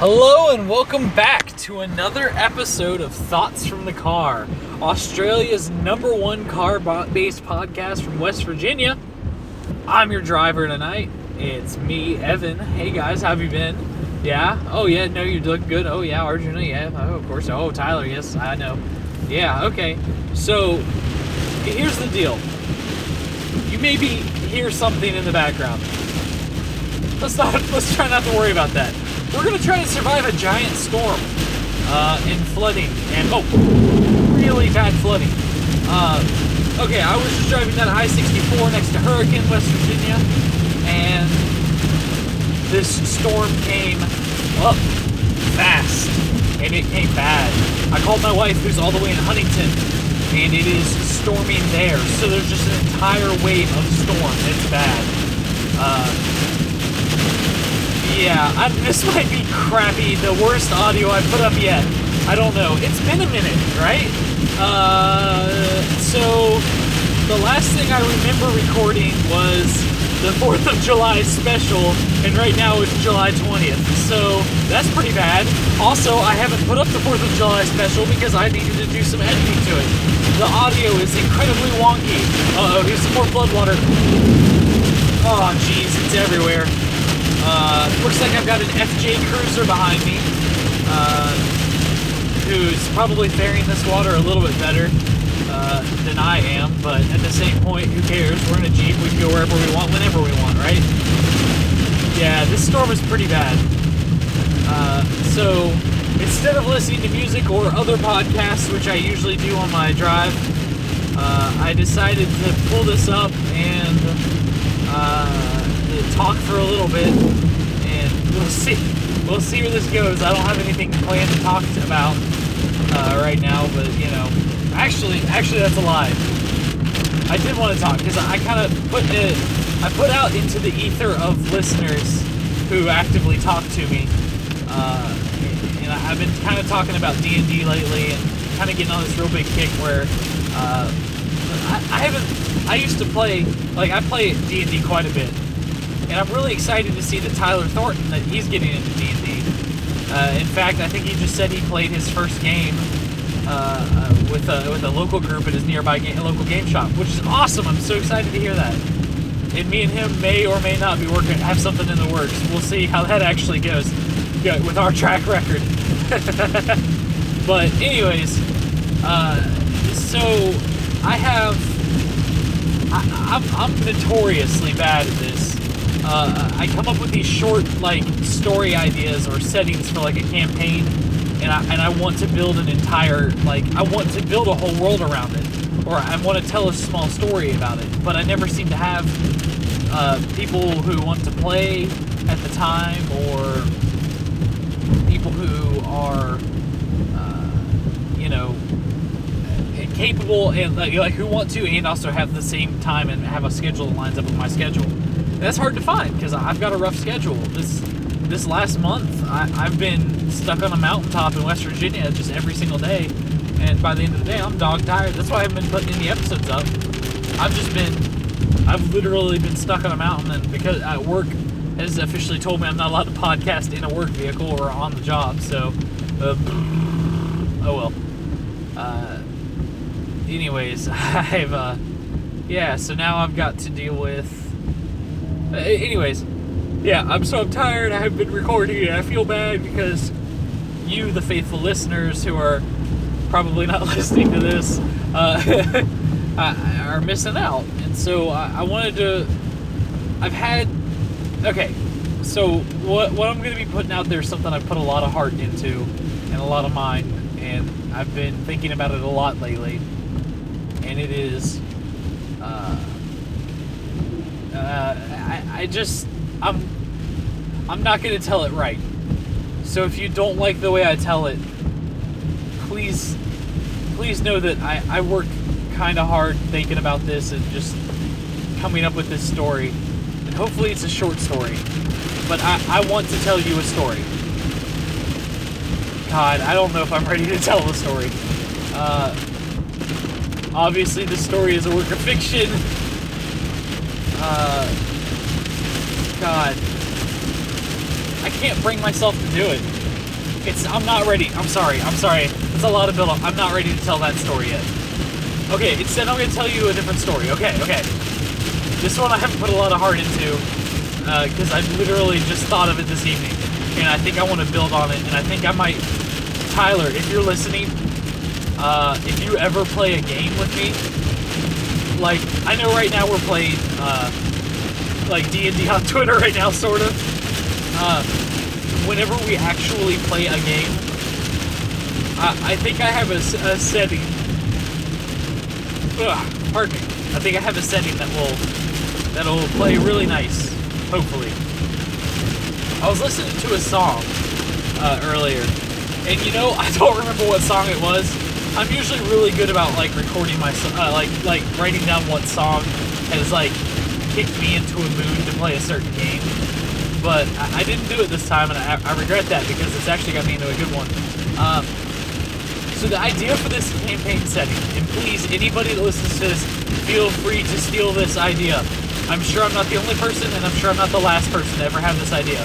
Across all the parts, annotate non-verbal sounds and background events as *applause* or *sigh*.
Hello and welcome back to another episode of Thoughts from the Car, Australia's number one car based podcast from West Virginia. I'm your driver tonight. It's me, Evan. Hey guys, how have you been? Yeah? Oh yeah, no, you look good. Oh yeah, Arjuna, yeah, oh, of course. Oh, Tyler, yes, I know. Yeah, okay. So, here's the deal. You maybe hear something in the background. Let's not, *laughs* let's try not to worry about that. We're gonna try to survive a giant storm uh, and flooding and oh, really bad flooding. Uh, okay, I was just driving down I-64 next to Hurricane, West Virginia, and this storm came up fast and it came bad. I called my wife, who's all the way in Huntington, and it is storming there. So there's just an entire wave of storm. It's bad. Uh, yeah, I, this might be crappy, the worst audio I've put up yet. I don't know. It's been a minute, right? Uh, so, the last thing I remember recording was the *laughs* 4th of July special, and right now it's July 20th. So, that's pretty bad. Also, I haven't put up the 4th of July special because I needed to do some editing to it. The audio is incredibly wonky. Uh oh, here's some more flood water. Oh, jeez, it's everywhere. Uh, looks like I've got an FJ Cruiser behind me, uh, who's probably faring this water a little bit better uh, than I am, but at the same point, who cares? We're in a Jeep, we can go wherever we want, whenever we want, right? Yeah, this storm is pretty bad. Uh, so, instead of listening to music or other podcasts, which I usually do on my drive, uh, I decided to pull this up and uh, talk for a little bit, and we'll see. We'll see where this goes. I don't have anything planned to talk about uh, right now, but you know, actually, actually, that's a lie. I did want to talk because I kind of put it, I put out into the ether of listeners who actively talk to me, uh, and I've been kind of talking about D and D lately, and kind of getting on this real big kick where uh, I, I haven't. I used to play like I play D and D quite a bit, and I'm really excited to see that Tyler Thornton that he's getting into D and D. Uh, in fact, I think he just said he played his first game uh, uh, with a with a local group at his nearby game, local game shop, which is awesome. I'm so excited to hear that. And me and him may or may not be working, have something in the works. We'll see how that actually goes with our track record. *laughs* but anyways, uh, so I have I, I'm, I'm notoriously bad at this uh, I come up with these short like story ideas or settings for like a campaign, and I and I want to build an entire like I want to build a whole world around it, or I want to tell a small story about it. But I never seem to have uh, people who want to play at the time, or people who are uh, you know capable and like, like who want to and also have the same time and have a schedule that lines up with my schedule that's hard to find because I've got a rough schedule. This this last month, I, have been stuck on a mountaintop in West Virginia just every single day, and by the end of the day, I'm dog tired. That's why I haven't been putting any episodes up. I've just been, I've literally been stuck on a mountain, and because at work has officially told me I'm not allowed to podcast in a work vehicle or on the job. So, uh, oh well. Uh, anyways, *laughs* I've uh, yeah. So now I've got to deal with uh, anyways, yeah, I'm so I'm tired. I haven't been recording, and I feel bad because you, the faithful listeners who are probably not *laughs* listening to this, uh, *laughs* are missing out. And so I, I wanted to. I've had. Okay, so what what I'm going to be putting out there is something I've put a lot of heart into and a lot of mind, and I've been thinking about it a lot lately. And it is. Uh, uh, I, I just I'm I'm not gonna tell it right. So if you don't like the way I tell it, please please know that I, I work kind of hard thinking about this and just coming up with this story. And hopefully it's a short story. But I, I want to tell you a story. God, I don't know if I'm ready to tell the story. Uh, obviously, the story is a work of fiction. Uh, God. I can't bring myself to do it. It's. I'm not ready. I'm sorry. I'm sorry. It's a lot of build up. I'm not ready to tell that story yet. Okay. Instead, I'm gonna tell you a different story. Okay. Okay. This one I haven't put a lot of heart into because I literally just thought of it this evening, and I think I want to build on it. And I think I might. Tyler, if you're listening, uh, if you ever play a game with me, like I know right now we're playing uh, like D and D on *laughs* Twitter right now, sort of. Uh, whenever we actually play a game, I, I think I have a setting. Ugh, pardon me. I think I have a setting that will that'll play really nice. Hopefully. I was listening to a song uh, earlier, and you know *laughs* I don't remember what song it was. I'm usually really good about like recording my uh, like like writing down what song has like kicked me into a mood to play a certain game. But I, I didn't do it this time, and I, I regret that because it's actually got me into a good one. Um, so the idea for this campaign setting, and please, anybody that listens to this, feel free to steal this idea. I'm sure I'm not the only person, and I'm sure I'm not the last person to ever have this idea.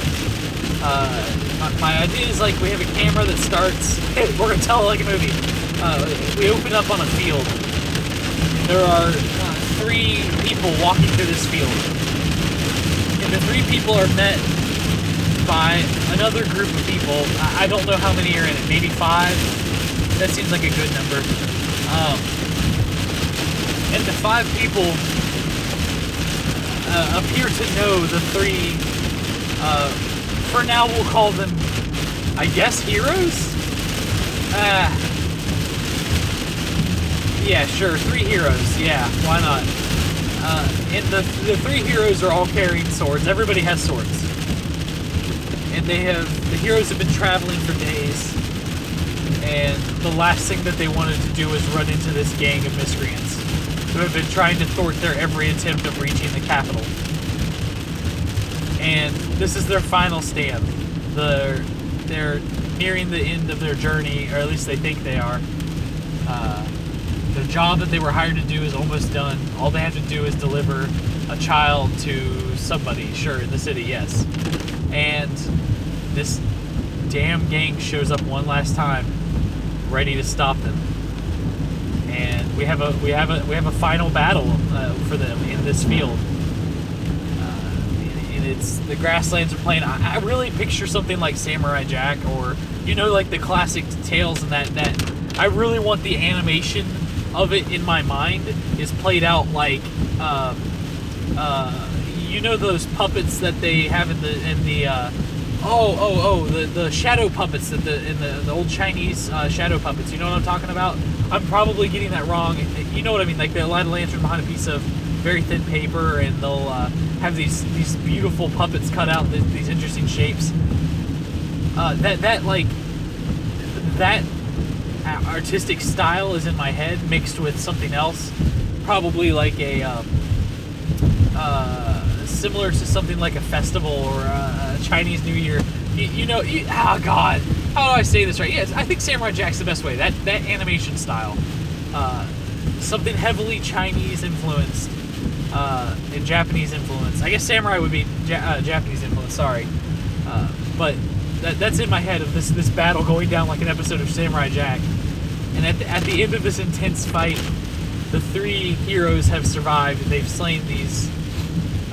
Uh, my, my idea is like we have a camera that starts. *laughs* we're gonna tell it like a movie. Uh, we open up on a field. There are uh, three people walking through this field, and the three people are met by another group of people. I, I don't know how many are in it. Maybe five. That seems like a good number. Um, and the five people uh, appear to know the three. Uh, for now, we'll call them, I guess, heroes. Ah. Yeah, sure, three heroes. Yeah, why not? Uh, and the the three heroes are all carrying swords. Everybody has swords, and they have the heroes have been traveling for days. And the last thing that they wanted to do was run into this gang of miscreants who have been trying to thwart their every attempt of reaching the capital. And this is their final stand. They're, they're nearing the end of their journey, or at least they think they are. Uh, the job that they were hired to do is almost done. All they have to do is deliver a child to somebody, sure, in the city, yes. And this damn gang shows up one last time, ready to stop them. And we have a we have a we have a final battle uh, for them in this field. Uh, and it's the grasslands are playing. I, I really picture something like Samurai Jack, or you know, like the classic tales and that that. I really want the animation of it in my mind is played out like. Um, uh, you know those puppets that they have in the in the uh, oh oh oh the, the shadow puppets that the in the, the old Chinese uh, shadow puppets. You know what I'm talking about? I'm probably getting that wrong. You know what I mean? Like they light a lantern behind a piece of very thin paper, and they'll uh, have these these beautiful puppets cut out th- these interesting shapes. Uh, that that like that artistic style is in my head mixed with something else, probably like a. Um, uh, similar to something like a festival or a, Chinese New Year. You, you know, you, oh god, how do I say this right? Yes, I think Samurai Jack's the best way. That that animation style, uh, something heavily Chinese influenced uh, and Japanese influence. I guess Samurai would be ja- uh, Japanese influence. Sorry, uh, but that, that's in my head of this this battle going down like an episode of Samurai Jack. And at the, at the end of this intense fight, the three heroes have survived. They've slain these.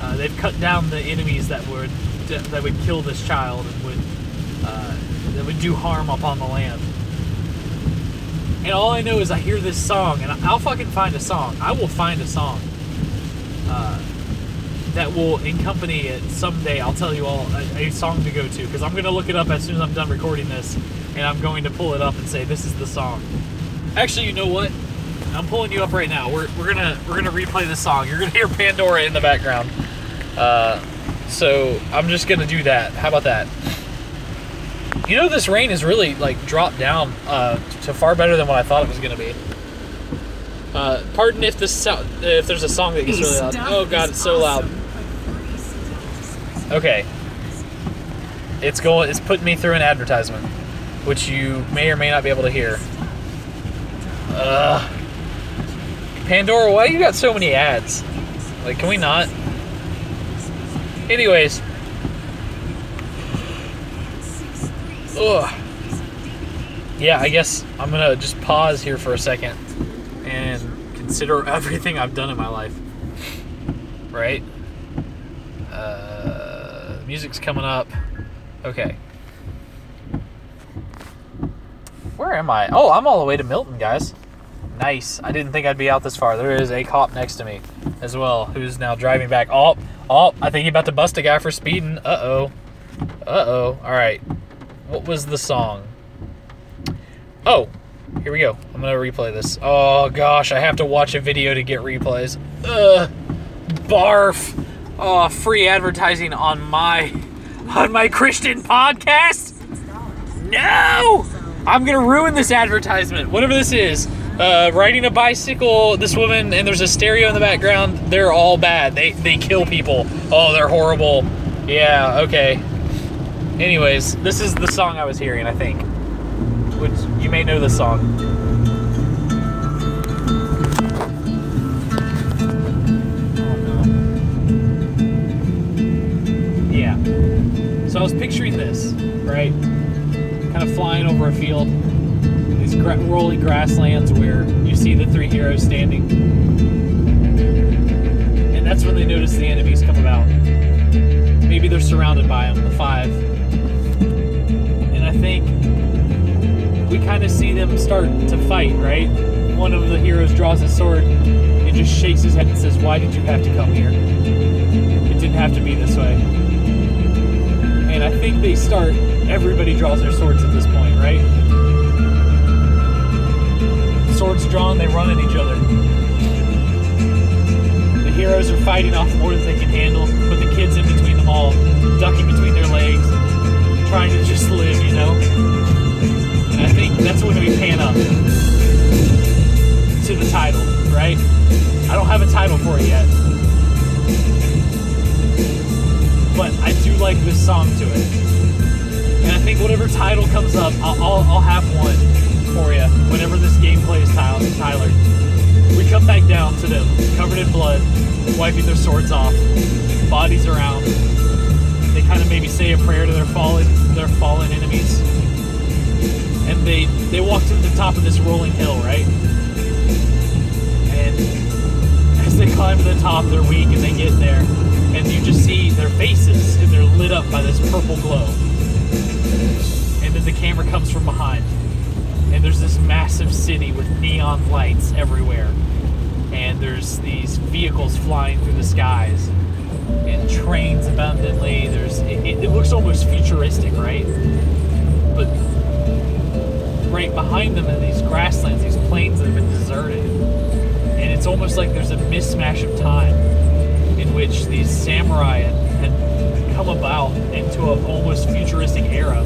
Uh, they've cut down the enemies that would that would kill this child and would uh, that would do harm upon the land. And all I know is I hear this song, and I'll fucking find a song. I will find a song uh, that will accompany it someday. I'll tell you all a, a song to go to because I'm gonna look it up as soon as I'm done recording this, and I'm going to pull it up and say this is the song. Actually, you know what? I'm pulling you up right now. We're, we're gonna we're gonna replay this song. You're gonna hear Pandora in the background. Uh, so I'm just gonna do that. How about that? You know, this rain has really like dropped down uh, to far better than what I thought it was gonna be. Uh, pardon if this so- if there's a song that gets really loud. Oh god, it's so loud. Okay. It's going. It's putting me through an advertisement, which you may or may not be able to hear. Ugh. Pandora, why you got so many ads? Like, can we not? Anyways. Ugh. yeah, I guess I'm gonna just pause here for a second and consider everything I've done in my life. Right? Uh, music's coming up. Okay. Where am I? Oh, I'm all the way to Milton, guys. Nice. I didn't think I'd be out this far. There is a cop next to me as well who's now driving back. Oh, oh, I think he's about to bust a guy for speeding. Uh oh. Uh oh. All right. What was the song? Oh, here we go. I'm gonna replay this. Oh gosh, I have to watch a video to get replays. Ugh. Barf. Oh, free advertising on my on my Christian podcast. No, I'm gonna ruin this advertisement. Whatever this is. Uh, riding a bicycle, this woman, and there's a stereo in the background. They're all bad. They they kill people. Oh, they're horrible. Yeah. Okay. Anyways, this is the song I was hearing. I think, which you may know the song. Yeah. So I was picturing this, right? Kind of flying over a field, these gra- rolling grasslands where you see the three heroes standing. And that's when they notice the enemies come about. Maybe they're surrounded by them, the five. And I think we kind of see them start to fight, right? One of the heroes draws his sword and just shakes his head and says, Why did you have to come here? It didn't have to be this way. And I think they start, everybody draws their swords at this point, right? Swords drawn, they run at each other. The heroes are fighting off more than they can handle, but the kids in between them all, ducking between their legs, trying to just live, you know? And I think that's when we pan up to the title, right? I don't have a title for it yet. This song to it. And I think whatever title comes up, I'll, I'll, I'll have one for you whenever this game plays, Tyler. Tyler. We come back down to them, covered in blood, wiping their swords off, bodies around. They kind of maybe say a prayer to their fallen, their fallen enemies, and they they walk to the top of this rolling hill, right? And as they climb to the top, they're weak and they get there, and you just see their faces, and they're lit up by this purple glow. And then the camera comes from behind, and there's this massive city with neon lights everywhere, and there's these vehicles flying through the skies, and trains abundantly. There's it, it looks almost futuristic, right? But right behind them in these grasslands, these plains that have been deserted, and it's almost like there's a mismatch of time which these samurai had, had come about into an almost futuristic era.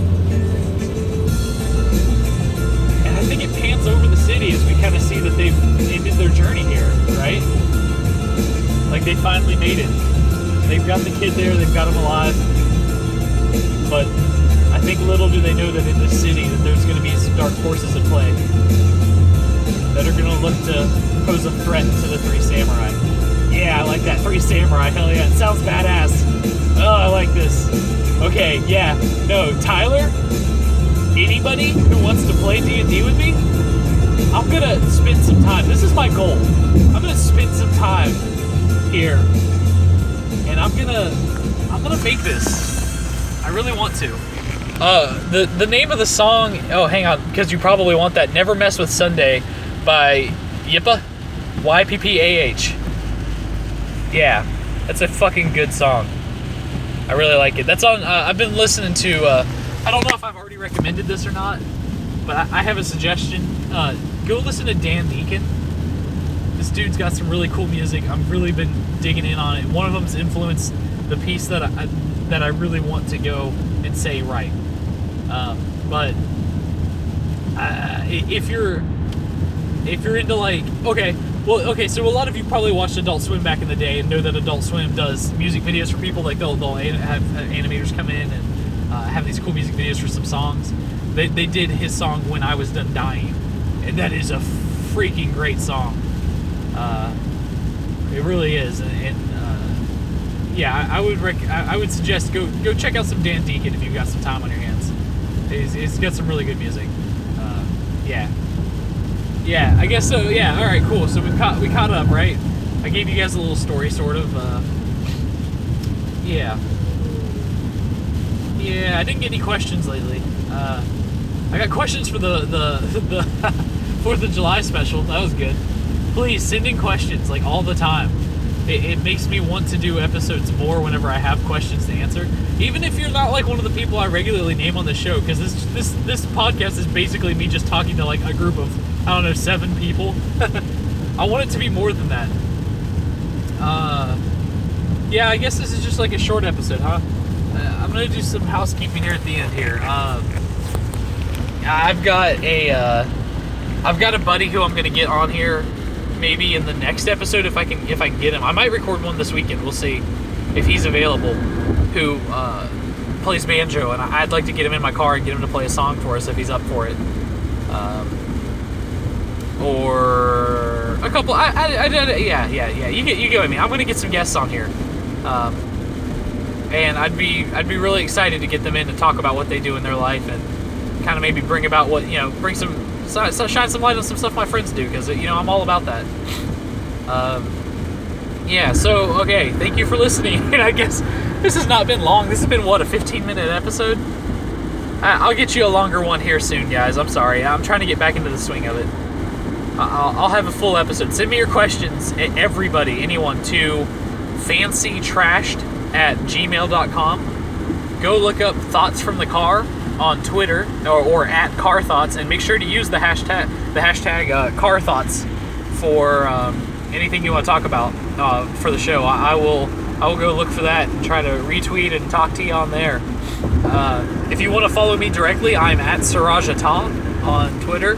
And I think it pans over the city as we kind of see that they've ended their journey here, right? Like they finally made it. They've got the kid there, they've got him alive. But I think little do they know that in this city that there's going to be some dark forces at play that are going to look to pose a threat to the three samurai. Yeah, I like that. Free samurai. Hell yeah. It sounds badass. Oh, I like this. Okay, yeah. No, Tyler, anybody who wants to play D&D with me, I'm to spend some time. This is my goal. I'm to spend some time here. And I'm to I'm to make this. I really want to. Uh, the the name of the song. Oh, hang on, because you probably want that. Never mess with Sunday, by Yppah, Y P P A H. Yeah, that's a fucking good song. I really like it. That's on. Uh, I've been listening to. Uh, I don't know if I've already recommended this or not, but I, I have a suggestion. Uh, go listen to Dan Deacon. This dude's got some really cool music. I've really been digging in on it. One of them's influenced the piece that I that I really want to go and say right. Um, but uh, if you're if you're into like okay well okay so a lot of you probably watched adult swim back in the day and know that adult swim does music videos for people. Like they'll, they'll have animators come in and uh, have these cool music videos for some songs. They, they did his song when i was done dying and that is a freaking great song. Uh, it really is and, and uh, yeah I, I would rec- I, I would suggest go go check out some dan deacon if you've got some time on your hands. He's, he's got some really good music. Uh, Yeah. Yeah, I guess so. Yeah. All right. Cool. So we caught we caught up, right? I gave you guys a little story, sort of. Uh, yeah. Yeah. I didn't get any questions lately. Uh, I got questions for the the *laughs* the Fourth of July special. That was good. Please send in questions like all the time. It, it makes me want to do episodes more whenever I have questions to answer. Even if you're not like one of the people I regularly name on the show, because this this this podcast is basically me just talking to like a group of I don't know seven people. *laughs* I want it to be more than that. Uh, yeah, I guess this is just like a short episode, huh? Uh, I'm gonna do some housekeeping here at the end here. Um, I've got a uh, I've got a buddy who I'm gonna get on here maybe in the next episode if I can if I can get him. I might record one this weekend. We'll see if he's available. Who uh, plays banjo, and I'd like to get him in my car and get him to play a song for us if he's up for it. Um, or a couple. I, I, I, yeah, yeah, yeah. You get you get with me. I'm gonna get some guests on here. Um, and I'd be I'd be really excited to get them in to talk about what they do in their life and kind of maybe bring about what you know bring some so, so shine some light on some stuff my friends do because you know I'm all about that. Um, yeah. So okay, thank you for listening. and *laughs* I guess this has not been long. This has been what a 15 minute episode. I, I'll get you a longer one here soon, guys. I'm sorry. I'm trying to get back into the swing of it. I'll, I'll have a full episode. Send me your questions, everybody, anyone, to fancytrashed at gmail.com. Go look up Thoughts from the Car on Twitter or, or at Car Thoughts, and make sure to use the hashtag the hashtag uh, Car Thoughts for um, anything you want to talk about uh, for the show. I, I, will I will go look for that and try to retweet and talk to you on there. Uh, if you want to follow me directly, I'm at Sirajata on Twitter.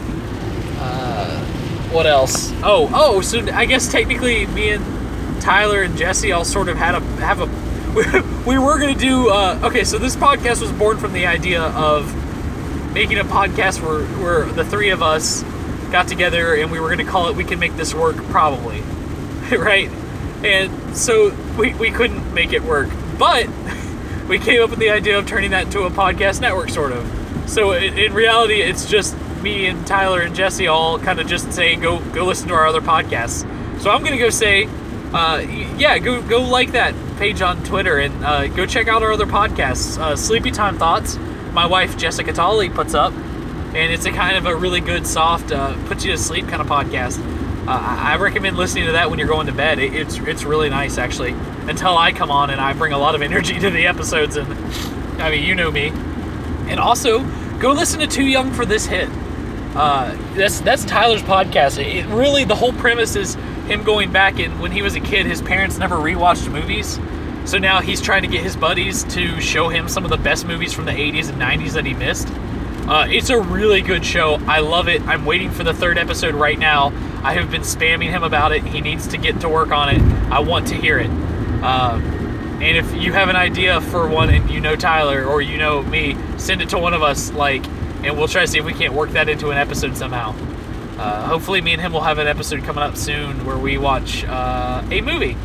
What else? Oh, oh, so I guess technically me and Tyler and Jesse all sort of had a have a *laughs* we, were going to do. Uh, okay, so this podcast was born from the idea of making a podcast where, where the three of us got together and we were going to call it We Can Make This Work, probably. *laughs* right? And so we, we couldn't make it work. But *laughs* we came up with the idea of turning that into a podcast network, sort of. So in, in reality, it's just me and Tyler and Jesse all kind of just saying, go go listen to our other podcasts. So I'm gonna go say, uh, yeah, go go like that page on Twitter and uh, go check out our other podcasts. Uh, Sleepy Time Thoughts, my wife Jessica Tolley puts up, and it's a kind of a really good, soft, uh, put you to sleep kind of podcast. Uh, I recommend listening to that when you're going to bed. It, it's it's really nice actually. Until I come on and I bring a lot of *laughs* energy to the episodes, and I mean you know me. And also go listen to Too Young for This Hit. Uh, that's that's Tyler's podcast. It really the whole premise is him going back and when he was a kid, his parents never rewatched movies. So now he's trying to get his buddies to show him some of the best movies from the 80s and 90s that he missed. Uh, it's a really good show. I love it. I'm waiting for the third episode right now. I have been spamming him about it. He needs to get to work on it. I want to hear it. Uh, and if you have an idea for one and you know Tyler or you know me, send it to one of us. Like, and we'll try to see if we can't work that into an episode somehow. Uh, hopefully, me and him will have an episode coming up soon where we watch uh, a movie.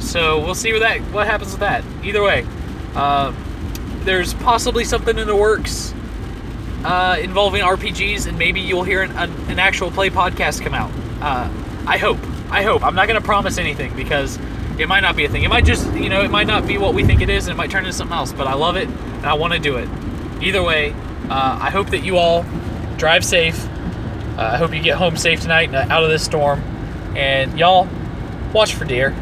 So we'll see what that what happens with that. Either way, uh, there's possibly something in the works uh, involving RPGs, and maybe you'll hear an, an, an actual play podcast come out. Uh, I hope. I hope. I'm not going to promise anything because it might not be a thing. It might just, you know, it might not be what we think it is, and it might turn into something else. But I love it, and I want to do it. Either way, uh, I hope that you all drive safe uh, I hope you get home safe tonight and out of this storm. And y'all, watch for deer.